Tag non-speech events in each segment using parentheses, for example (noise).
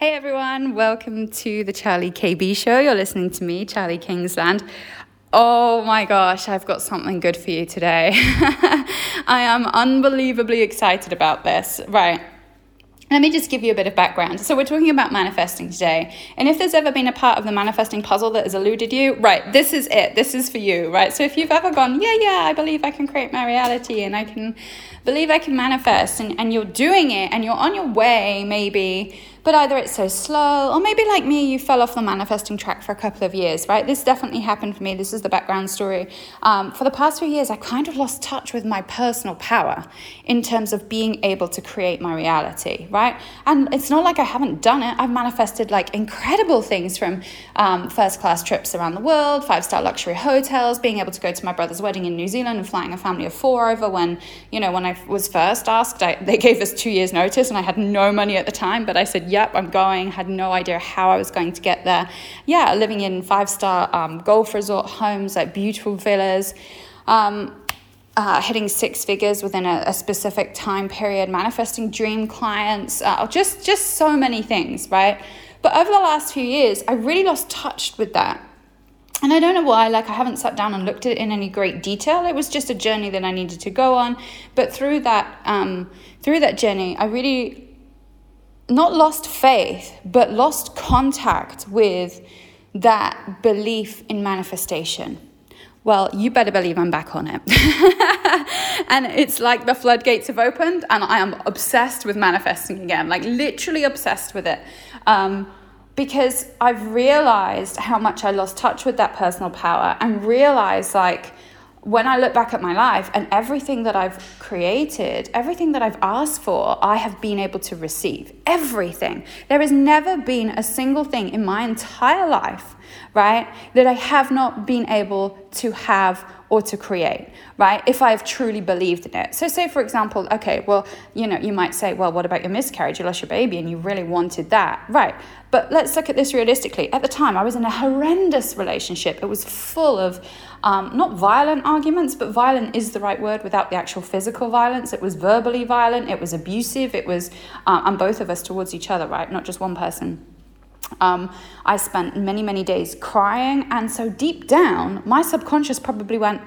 Hey everyone, welcome to the Charlie KB show. You're listening to me, Charlie Kingsland. Oh my gosh, I've got something good for you today. (laughs) I am unbelievably excited about this. Right. Let me just give you a bit of background. So, we're talking about manifesting today. And if there's ever been a part of the manifesting puzzle that has eluded you, right, this is it. This is for you, right? So, if you've ever gone, yeah, yeah, I believe I can create my reality and I can believe I can manifest, and, and you're doing it and you're on your way, maybe but either it's so slow, or maybe like me, you fell off the manifesting track for a couple of years, right? This definitely happened for me. This is the background story. Um, for the past few years, I kind of lost touch with my personal power in terms of being able to create my reality, right? And it's not like I haven't done it. I've manifested like incredible things from um, first class trips around the world, five star luxury hotels, being able to go to my brother's wedding in New Zealand and flying a family of four over when, you know, when I was first asked, I, they gave us two years' notice and I had no money at the time, but I said, yep, I'm going. Had no idea how I was going to get there. Yeah, living in five star um, golf resort homes, like beautiful villas. Um, uh, hitting six figures within a, a, specific time period, manifesting dream clients, uh, just just so many things, right? But over the last few years, I really lost touch with that. And I don't know why, like, I haven't sat down and looked at it in any great detail. It was just a journey that I needed to go on. But through that, um, through that journey, I really not lost faith, but lost contact with that belief in manifestation. Well, you better believe I'm back on it. (laughs) and it's like the floodgates have opened, and I am obsessed with manifesting again, like literally obsessed with it. Um, because I've realized how much I lost touch with that personal power and realized like when I look back at my life and everything that I've created, everything that I've asked for, I have been able to receive. Everything. There has never been a single thing in my entire life, right, that I have not been able to have or to create, right? If I've truly believed in it. So, say for example, okay, well, you know, you might say, well, what about your miscarriage? You lost your baby and you really wanted that, right? But let's look at this realistically. At the time, I was in a horrendous relationship. It was full of um, not violent arguments, but violent is the right word without the actual physical violence. It was verbally violent, it was abusive, it was, uh, and both of us towards each other, right? Not just one person. Um, I spent many, many days crying. And so deep down, my subconscious probably went,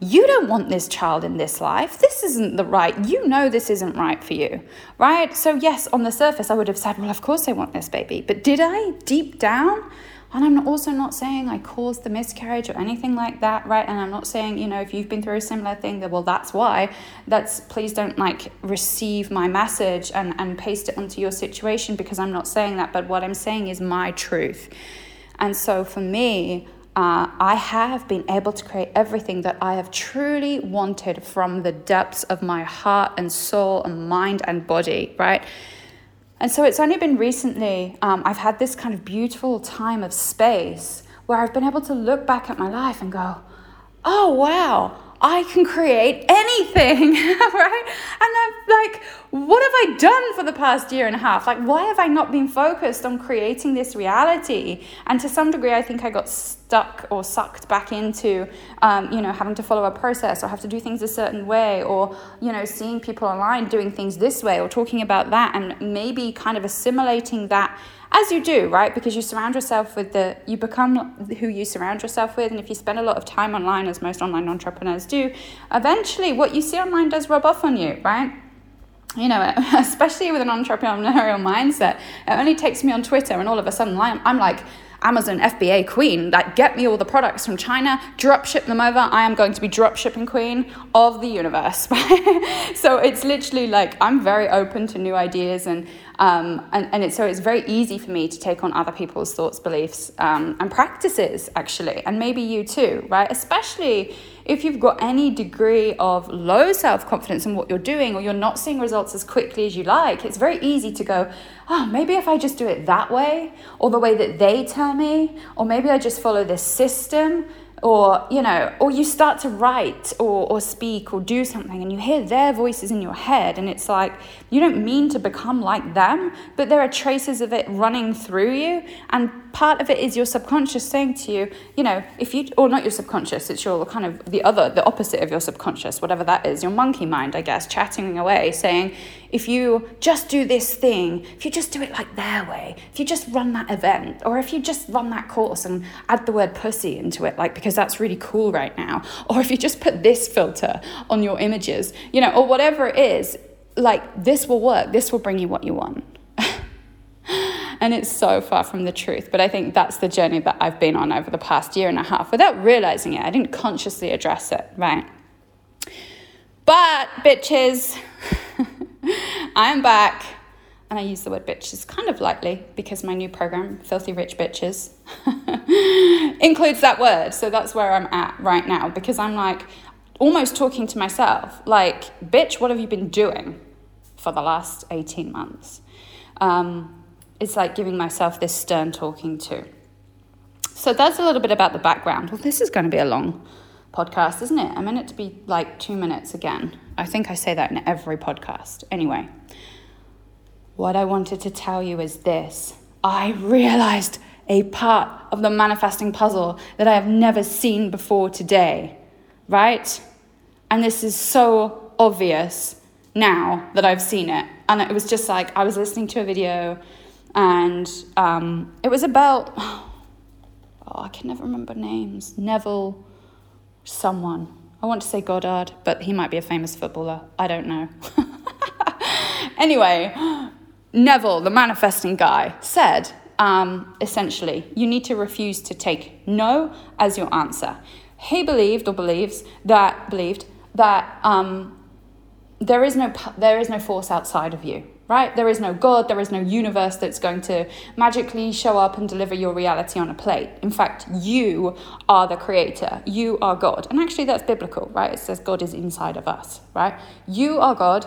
you don't want this child in this life. This isn't the right. You know this isn't right for you, right? So, yes, on the surface, I would have said, well, of course I want this baby. But did I deep down? And I'm also not saying I caused the miscarriage or anything like that, right? And I'm not saying, you know, if you've been through a similar thing, that well, that's why. That's please don't like receive my message and, and paste it onto your situation because I'm not saying that. But what I'm saying is my truth. And so for me, uh, I have been able to create everything that I have truly wanted from the depths of my heart and soul and mind and body, right? And so it's only been recently um, I've had this kind of beautiful time of space where I've been able to look back at my life and go, oh, wow, I can create anything, (laughs) right? And I'm like, what have I done for the past year and a half? Like, why have I not been focused on creating this reality? And to some degree, I think I got stuck or sucked back into, um, you know, having to follow a process or have to do things a certain way or, you know, seeing people online doing things this way or talking about that and maybe kind of assimilating that as you do, right? Because you surround yourself with the, you become who you surround yourself with. And if you spend a lot of time online, as most online entrepreneurs do, eventually what you see online does rub off on you, right? you know, (laughs) especially with an entrepreneurial mindset, it only takes me on Twitter, and all of a sudden I'm like, Amazon FBA queen, like get me all the products from China, drop ship them over. I am going to be drop shipping queen of the universe. (laughs) so it's literally like I'm very open to new ideas and um, and, and it's, so it's very easy for me to take on other people's thoughts, beliefs, um, and practices, actually, and maybe you too, right? Especially if you've got any degree of low self confidence in what you're doing or you're not seeing results as quickly as you like, it's very easy to go, oh, maybe if I just do it that way, or the way that they tell me, or maybe I just follow this system or you know or you start to write or, or speak or do something and you hear their voices in your head and it's like you don't mean to become like them but there are traces of it running through you and part of it is your subconscious saying to you, you know, if you, or not your subconscious, it's your kind of the other, the opposite of your subconscious, whatever that is, your monkey mind, I guess, chatting away, saying, if you just do this thing, if you just do it like their way, if you just run that event, or if you just run that course and add the word pussy into it, like because that's really cool right now, (laughs) or if you just put this filter on your images, you know, or whatever it is, like this will work, this will bring you what you want. And it's so far from the truth. But I think that's the journey that I've been on over the past year and a half without realizing it. I didn't consciously address it, right? But, bitches, (laughs) I am back. And I use the word bitches kind of lightly because my new program, Filthy Rich Bitches, (laughs) includes that word. So that's where I'm at right now because I'm like almost talking to myself, like, bitch, what have you been doing for the last 18 months? Um, it's like giving myself this stern talking to. So that's a little bit about the background. Well, this is going to be a long podcast, isn't it? I meant it to be like two minutes again. I think I say that in every podcast. Anyway, what I wanted to tell you is this I realized a part of the manifesting puzzle that I have never seen before today, right? And this is so obvious now that I've seen it. And it was just like I was listening to a video and um, it was about oh, I can never remember names. Neville, someone. I want to say Goddard, but he might be a famous footballer. I don't know. (laughs) anyway, Neville, the manifesting guy, said um, essentially, you need to refuse to take no as your answer. He believed or believes that believed that um, there is no there is no force outside of you right? There is no God, there is no universe that's going to magically show up and deliver your reality on a plate. In fact, you are the creator, you are God. And actually, that's biblical, right? It says God is inside of us, right? You are God.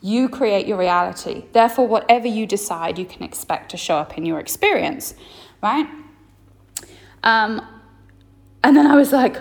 You create your reality. Therefore, whatever you decide, you can expect to show up in your experience, right? Um, and then I was like,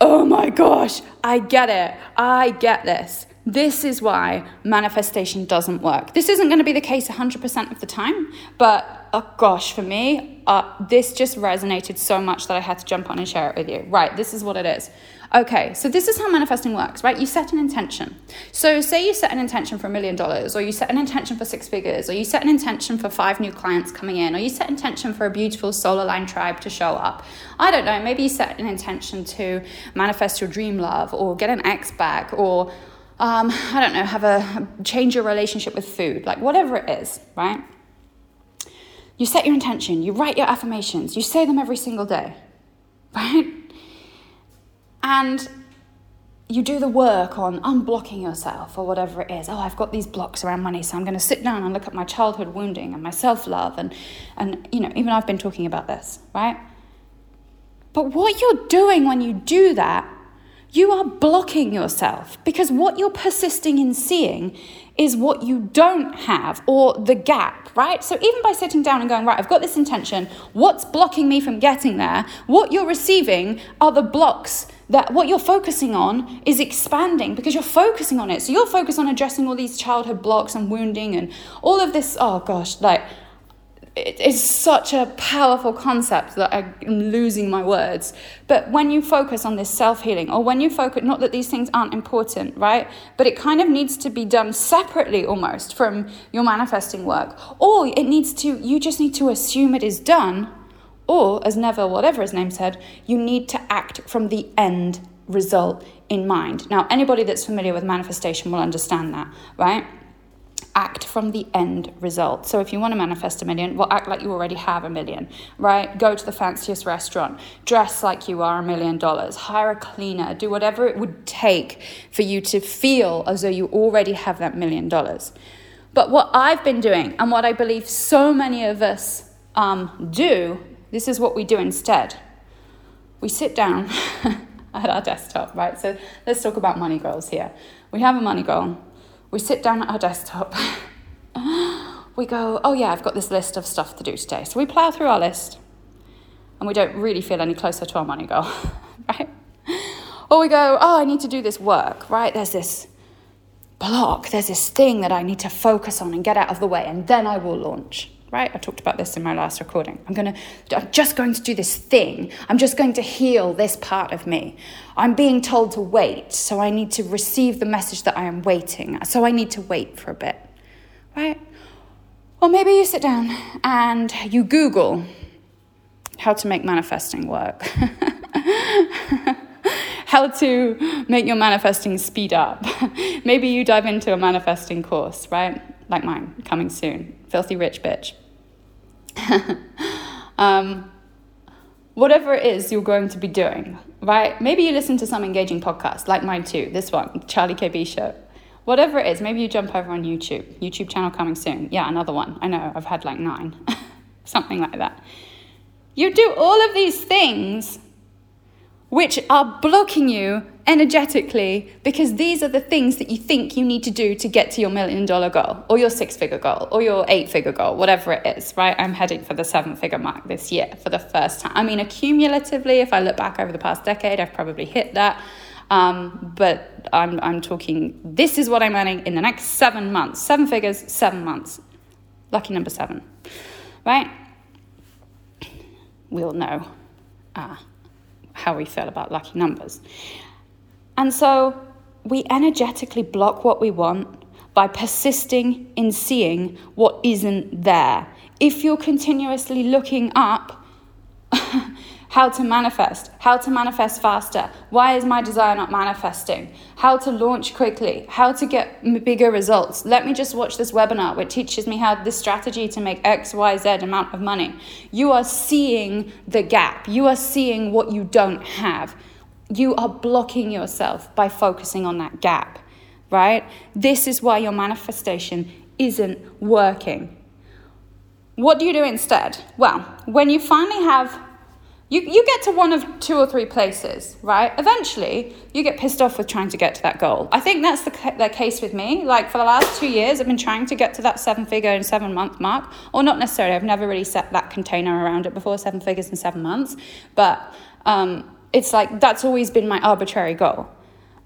oh my gosh, I get it. I get this. This is why manifestation doesn't work. This isn't going to be the case 100% of the time, but oh gosh, for me, uh, this just resonated so much that I had to jump on and share it with you. Right, this is what it is. Okay, so this is how manifesting works, right? You set an intention. So, say you set an intention for a million dollars, or you set an intention for six figures, or you set an intention for five new clients coming in, or you set intention for a beautiful soul-aligned tribe to show up. I don't know, maybe you set an intention to manifest your dream love, or get an ex back, or um, I don't know, have a change your relationship with food, like whatever it is, right? You set your intention, you write your affirmations, you say them every single day, (laughs) right? And you do the work on unblocking yourself or whatever it is. Oh, I've got these blocks around money, so I'm going to sit down and look at my childhood wounding and my self love. And, and, you know, even I've been talking about this, right? But what you're doing when you do that you are blocking yourself because what you're persisting in seeing is what you don't have or the gap, right? So even by sitting down and going, right, I've got this intention, what's blocking me from getting there? What you're receiving are the blocks that what you're focusing on is expanding because you're focusing on it. So you're focused on addressing all these childhood blocks and wounding and all of this, oh gosh, like it is such a powerful concept that I'm losing my words. But when you focus on this self healing, or when you focus, not that these things aren't important, right? But it kind of needs to be done separately almost from your manifesting work. Or it needs to, you just need to assume it is done. Or, as Neville, whatever his name said, you need to act from the end result in mind. Now, anybody that's familiar with manifestation will understand that, right? Act from the end result. So if you want to manifest a million, well, act like you already have a million, right? Go to the fanciest restaurant, dress like you are a million dollars, hire a cleaner, do whatever it would take for you to feel as though you already have that million dollars. But what I've been doing, and what I believe so many of us um, do, this is what we do instead. We sit down (laughs) at our desktop, right? So let's talk about money goals here. We have a money goal we sit down at our desktop. (laughs) we go, oh yeah, I've got this list of stuff to do today. So we plow through our list and we don't really feel any closer to our money goal, (laughs) right? Or we go, oh, I need to do this work, right? There's this block, there's this thing that I need to focus on and get out of the way, and then I will launch, right? I talked about this in my last recording. I'm going to I'm just going to do this thing. I'm just going to heal this part of me. I'm being told to wait, so I need to receive the message that I am waiting. So I need to wait for a bit. Right? Or maybe you sit down and you Google how to make manifesting work. (laughs) how to make your manifesting speed up. (laughs) maybe you dive into a manifesting course, right? Like mine, coming soon. Filthy rich bitch. (laughs) um, whatever it is you're going to be doing, right? Maybe you listen to some engaging podcast, like mine too, this one, Charlie KB Show. Whatever it is, maybe you jump over on YouTube. YouTube channel coming soon. Yeah, another one. I know, I've had like nine. (laughs) Something like that. You do all of these things which are blocking you energetically because these are the things that you think you need to do to get to your million dollar goal or your six figure goal or your eight figure goal, whatever it is, right? I'm heading for the seven figure mark this year for the first time. I mean, accumulatively, if I look back over the past decade, I've probably hit that. Um, but I'm, I'm talking, this is what I'm earning in the next seven months. Seven figures, seven months. Lucky number seven, right? We'll know. Ah how we feel about lucky numbers. And so we energetically block what we want by persisting in seeing what isn't there. If you're continuously looking up, (laughs) how to manifest, how to manifest faster, why is my desire not manifesting, how to launch quickly, how to get bigger results. Let me just watch this webinar which teaches me how this strategy to make X, Y, Z amount of money. You are seeing the gap, you are seeing what you don't have. You are blocking yourself by focusing on that gap, right? This is why your manifestation isn't working. What do you do instead? Well, when you finally have you, you get to one of two or three places, right? Eventually, you get pissed off with trying to get to that goal. I think that's the, the case with me. Like for the last two years, I've been trying to get to that seven figure and seven month mark, or not necessarily. I've never really set that container around it before seven figures and seven months, but um, it's like that's always been my arbitrary goal.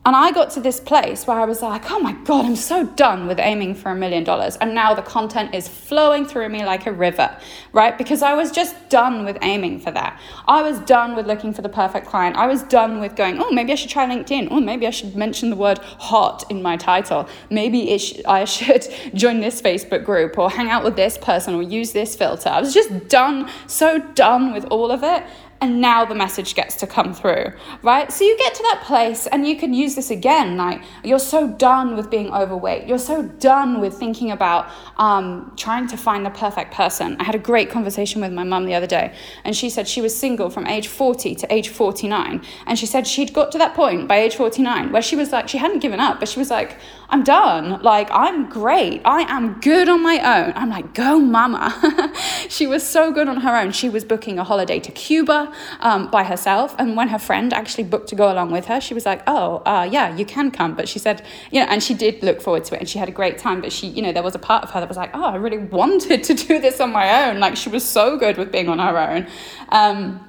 And I got to this place where I was like, oh my God, I'm so done with aiming for a million dollars. And now the content is flowing through me like a river, right? Because I was just done with aiming for that. I was done with looking for the perfect client. I was done with going, oh, maybe I should try LinkedIn. Oh, maybe I should mention the word hot in my title. Maybe sh- I (laughs) should join this Facebook group or hang out with this person or use this filter. I was just done, so done with all of it and now the message gets to come through, right? So you get to that place and you can use this again. Like, you're so done with being overweight. You're so done with thinking about um, trying to find the perfect person. I had a great conversation with my mum the other day, and she said she was single from age 40 to age 49. And she said she'd got to that point by age 49 where she was like, she hadn't given up, but she was like, I'm done. Like, I'm great. I am good on my own. I'm like, go, mama. (laughs) she was so good on her own. She was booking a holiday to Cuba um, by herself. And when her friend actually booked to go along with her, she was like, oh, uh, yeah, you can come. But she said, you know, and she did look forward to it and she had a great time. But she, you know, there was a part of her that was like, oh, I really wanted to do this on my own. Like, she was so good with being on her own. Um,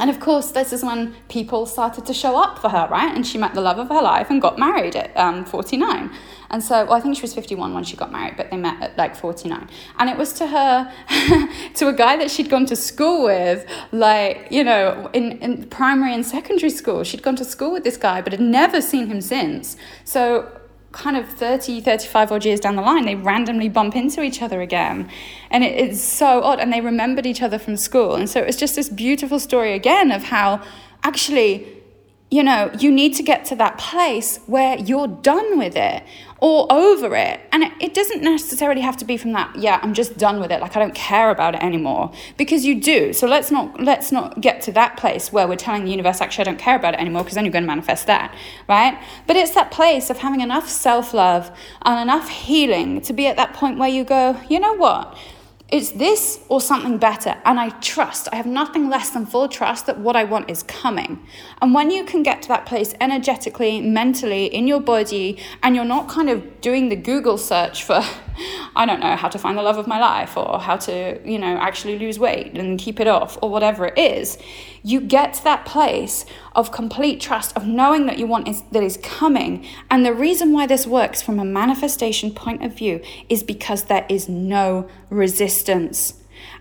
and of course, this is when people started to show up for her, right? And she met the love of her life and got married at um, 49. And so, well, I think she was 51 when she got married, but they met at like 49. And it was to her, (laughs) to a guy that she'd gone to school with, like, you know, in, in primary and secondary school. She'd gone to school with this guy, but had never seen him since. So kind of 30, 35 odd years down the line, they randomly bump into each other again. And it, it's so odd. And they remembered each other from school. And so it was just this beautiful story again of how actually, you know, you need to get to that place where you're done with it or over it. And it, it, doesn't necessarily have to be from that, yeah, I'm just done with it, like I don't care about it anymore. Because you do. So let's not let's not get to that place where we're telling the universe, actually I don't care about it anymore, because then you're going to manifest that, right? But it's that place of having enough self-love and enough healing to be at that point where you go, you know what? It's this or something better. And I trust, I have nothing less than full trust that what I want is coming. And when you can get to that place energetically, mentally, in your body, and you're not kind of doing the Google search for, I don't know, how to find the love of my life or how to, you know, actually lose weight and keep it off or whatever it is, you get to that place of complete trust, of knowing that you want is, that is coming. And the reason why this works from a manifestation point of view is because there is no resistance.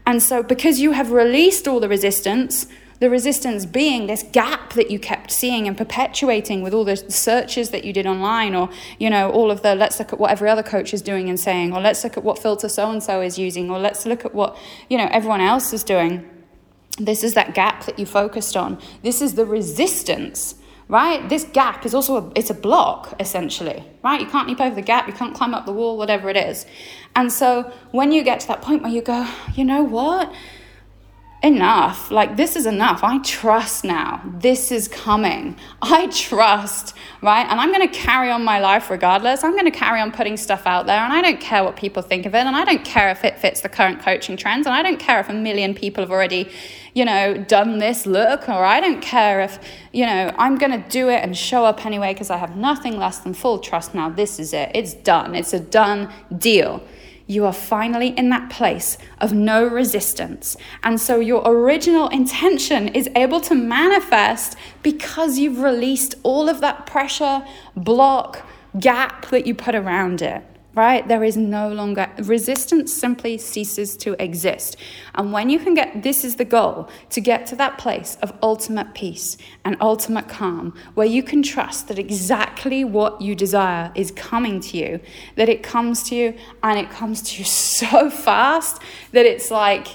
And so, because you have released all the resistance, the resistance being this gap that you kept seeing and perpetuating with all the searches that you did online, or, you know, all of the let's look at what every other coach is doing and saying, or let's look at what filter so and so is using, or let's look at what, you know, everyone else is doing. This is that gap that you focused on. This is the resistance right? This gap is also a, it's a block essentially right? You can't leap over the gap. You can't climb up the wall whatever it is. And so when you get to that point where you go you know what enough. Like, this is enough. I trust now. This is coming. (laughs) I trust, right? And I'm going to carry on my life regardless. I'm going to carry on putting stuff out there. And I don't care what people think of it. And I don't care if it fits the current coaching trends. And I don't care if a million people have already, you know, done this look. Or I don't care if, you know, I'm going to do it and show up anyway because I have nothing less than full trust now. This is it. It's done. It's a done deal you are finally in that place of no resistance. And so your original intention is able to manifest because you've released all of that pressure, block, gap that you put around it right? There is no longer resistance simply ceases to exist. And when you can get this is the goal to get to that place of ultimate peace and ultimate calm where you can trust that exactly what you desire is coming to you, that it comes to you and it comes to you (laughs) so fast that it's like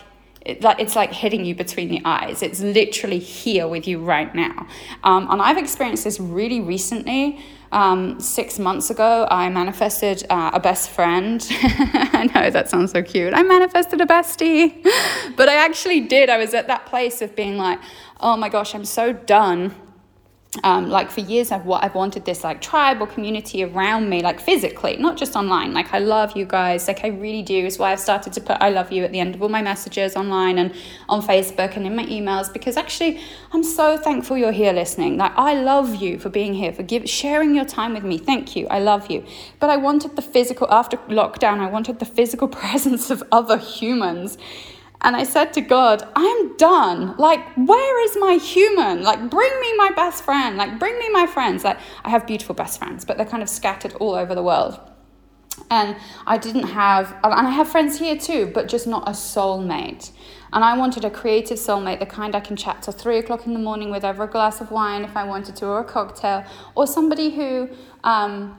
it's like hitting you between the eyes. It's literally here with you right now. Um, and I've experienced this really recently um, six months ago, I manifested uh, a best friend. (laughs) I know that sounds so cute. I manifested a bestie. (laughs) but I actually did. I was at that place of being like, oh my gosh, I'm so done um, like for years I've what I've wanted this like tribe or community around me, like physically, not just online. Like I love you guys, like I really do. Is why I've started to put I love you at the end of all my messages online and on Facebook and in my emails because actually I'm so thankful you're here listening. Like I love you for being here, for give, sharing your time with me. Thank you, I love you. But I wanted the physical after lockdown. I wanted the physical (laughs) presence of other humans and I said to God, I'm done. Like, where is my human? Like, bring me my best friend. Like, bring me my friends. Like, I have beautiful best friends, but they're kind of scattered all over the world. And I didn't have, and I have friends here too, but just not a soulmate. And I wanted a creative soulmate, the kind I can chat till three o'clock in the morning with over a glass of wine if I wanted to, or a cocktail, or somebody who, um,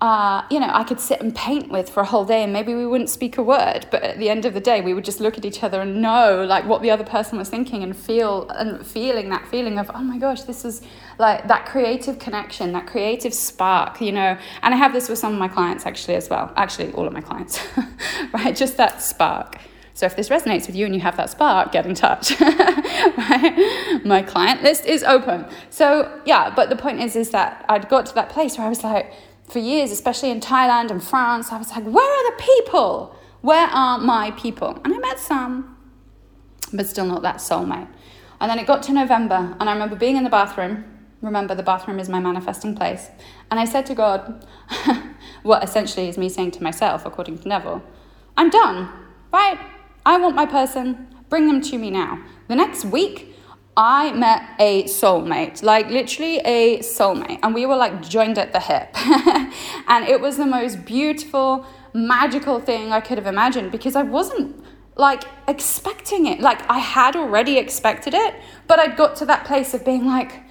uh, you know, I could sit and paint with for a whole day and maybe we wouldn't speak a word, but at the end of the day, we would just look at each other and know like what the other person was thinking and feel and feeling that feeling of, oh my gosh, this is like that creative connection, that creative spark, you know. And I have this with some of my clients actually as well. Actually, all of my clients, (laughs) right? Just that spark. So if this resonates with you and you have that spark, get in touch. (laughs) right? My client list is open. So yeah, but the point is, is that I'd got to that place where I was like, for years, especially in Thailand and France, I was like, where are the people? Where are my people? And I met some, but still not that soulmate. And then it got to November, and I remember being in the bathroom. Remember, the bathroom is my manifesting place. And I said to God, (laughs) what essentially is me saying to myself, according to Neville, I'm done, right? I want my person, bring them to me now. The next week, I met a soulmate, like literally a soulmate, and we were like joined at the hip. (laughs) and it was the most beautiful, magical thing I could have imagined because I wasn't like expecting it. Like I had already expected it, but I'd got to that place of being like,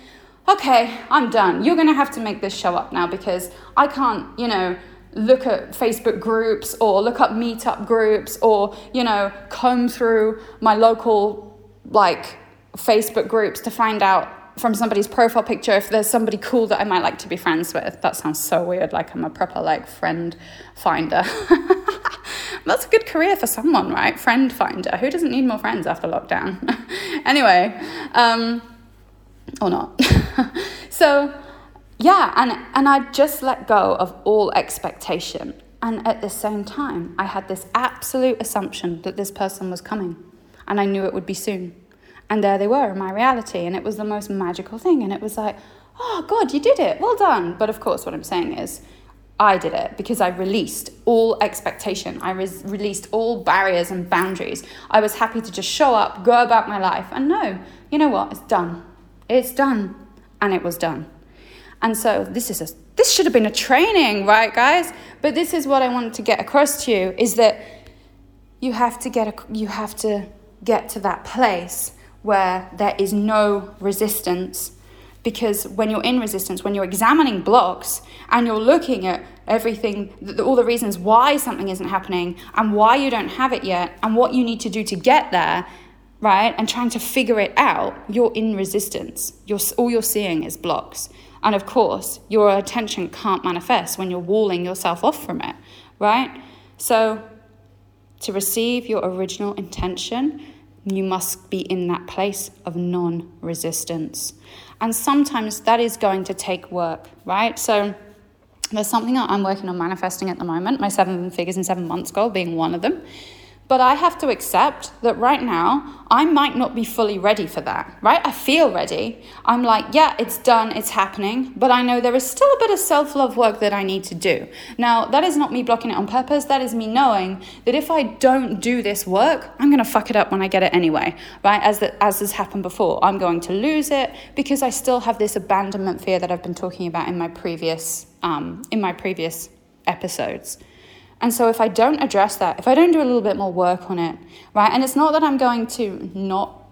okay, I'm done. You're going to have to make this show up now because I can't, you know, look at Facebook groups or look up meetup groups or, you know, comb through my local like Facebook groups to find out from somebody's profile picture if there's somebody cool that I might like to be friends with. That sounds so weird, like I'm a proper like friend finder. (laughs) That's a good career for someone, right? Friend finder. Who doesn't need more friends after lockdown? (laughs) anyway, um, or not. (laughs) so, yeah, and, and I just let go of all expectation. And at the same time, I had this absolute assumption that this person was coming, and I knew it would be soon. And there they were in my reality. And it was the most magical thing. And it was like, oh, God, you did it. Well done. But of course, what I'm saying is, I did it because I released all expectation. I res- released all barriers and boundaries. I was happy to just show up, go about my life, and know, you know what? It's done. It's done. And it was done. And so this is a this should have been a training, right, guys? But this is what I wanted to get across to you is that you have to get a, you have to get to that place where there is no resistance. Because when you're in resistance when you're examining blocks and you're looking at everything all the reasons why something isn't happening and why you don't have it yet and what you need to do to get there right and trying to figure it out you're in resistance. You're all you're seeing is blocks. And of course your attention can't manifest when you're walling yourself off from it right? So to receive your original intention you must be in that place of non resistance. And sometimes that is going to take work, right? So there's something I'm working on manifesting at the moment, my seven figures in seven months goal being one of them. But I have to accept that right now, I might not be fully ready for that, right? I feel ready. I'm like, yeah, it's done, it's happening, but I know there is still a bit of self love work that I need to do. Now, that is not me blocking it on purpose, that is me knowing that if I don't do this work, I'm gonna fuck it up when I get it anyway, right? As, the, as has happened before, I'm going to lose it because I still have this abandonment fear that I've been talking about in my previous, um, in my previous episodes. And so if I don't address that, if I don't do a little bit more work on it, right? And it's not that I'm going to not,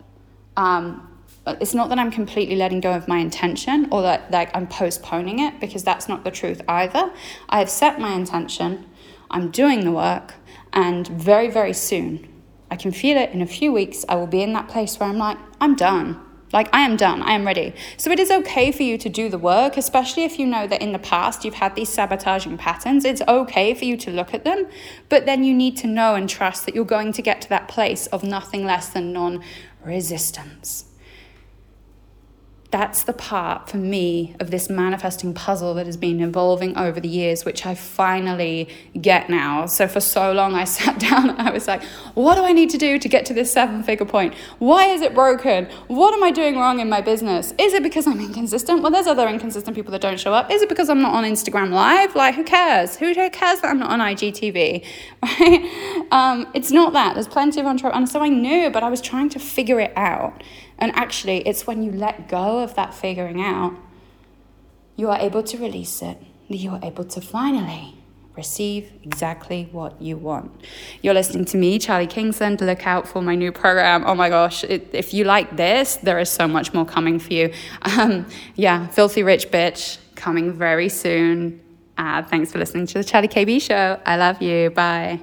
um, it's not that I'm completely letting go of my intention or that like I'm postponing it because that's not the truth either. I have set my intention, I'm doing the work, and very, very soon, I can feel it in a few weeks, I will be in that place where I'm like, I'm done. Like, I am done, I am ready. So, it is okay for you to do the work, especially if you know that in the past you've had these sabotaging patterns. It's okay for you to look at them, but then you need to know and trust that you're going to get to that place of nothing less than non resistance that's the part for me of this manifesting puzzle that has been evolving over the years, which I finally get now. So for so long, I (laughs) sat down and I was like, what do I need to do to get to this seven figure point? Why is it broken? What am I doing wrong in my business? Is it because I'm inconsistent? Well, there's other inconsistent people that don't show up. Is it because I'm not on Instagram Live? Like, who cares? Who cares that I'm not on IGTV? (laughs) Right? Um, it's not that. There's plenty of entrepreneurs. And so I knew, but I was trying to figure it out. And actually, it's when you let go of that figuring out, you are able to release it, you are able to finally receive exactly what you want. You're listening to me, Charlie Kingsland. Look out for my new program. Oh my gosh, it, if you like this, there is so much more coming for you. Um, yeah, Filthy Rich Bitch coming very soon. Uh, thanks for listening to the Charlie KB show. I love you. Bye.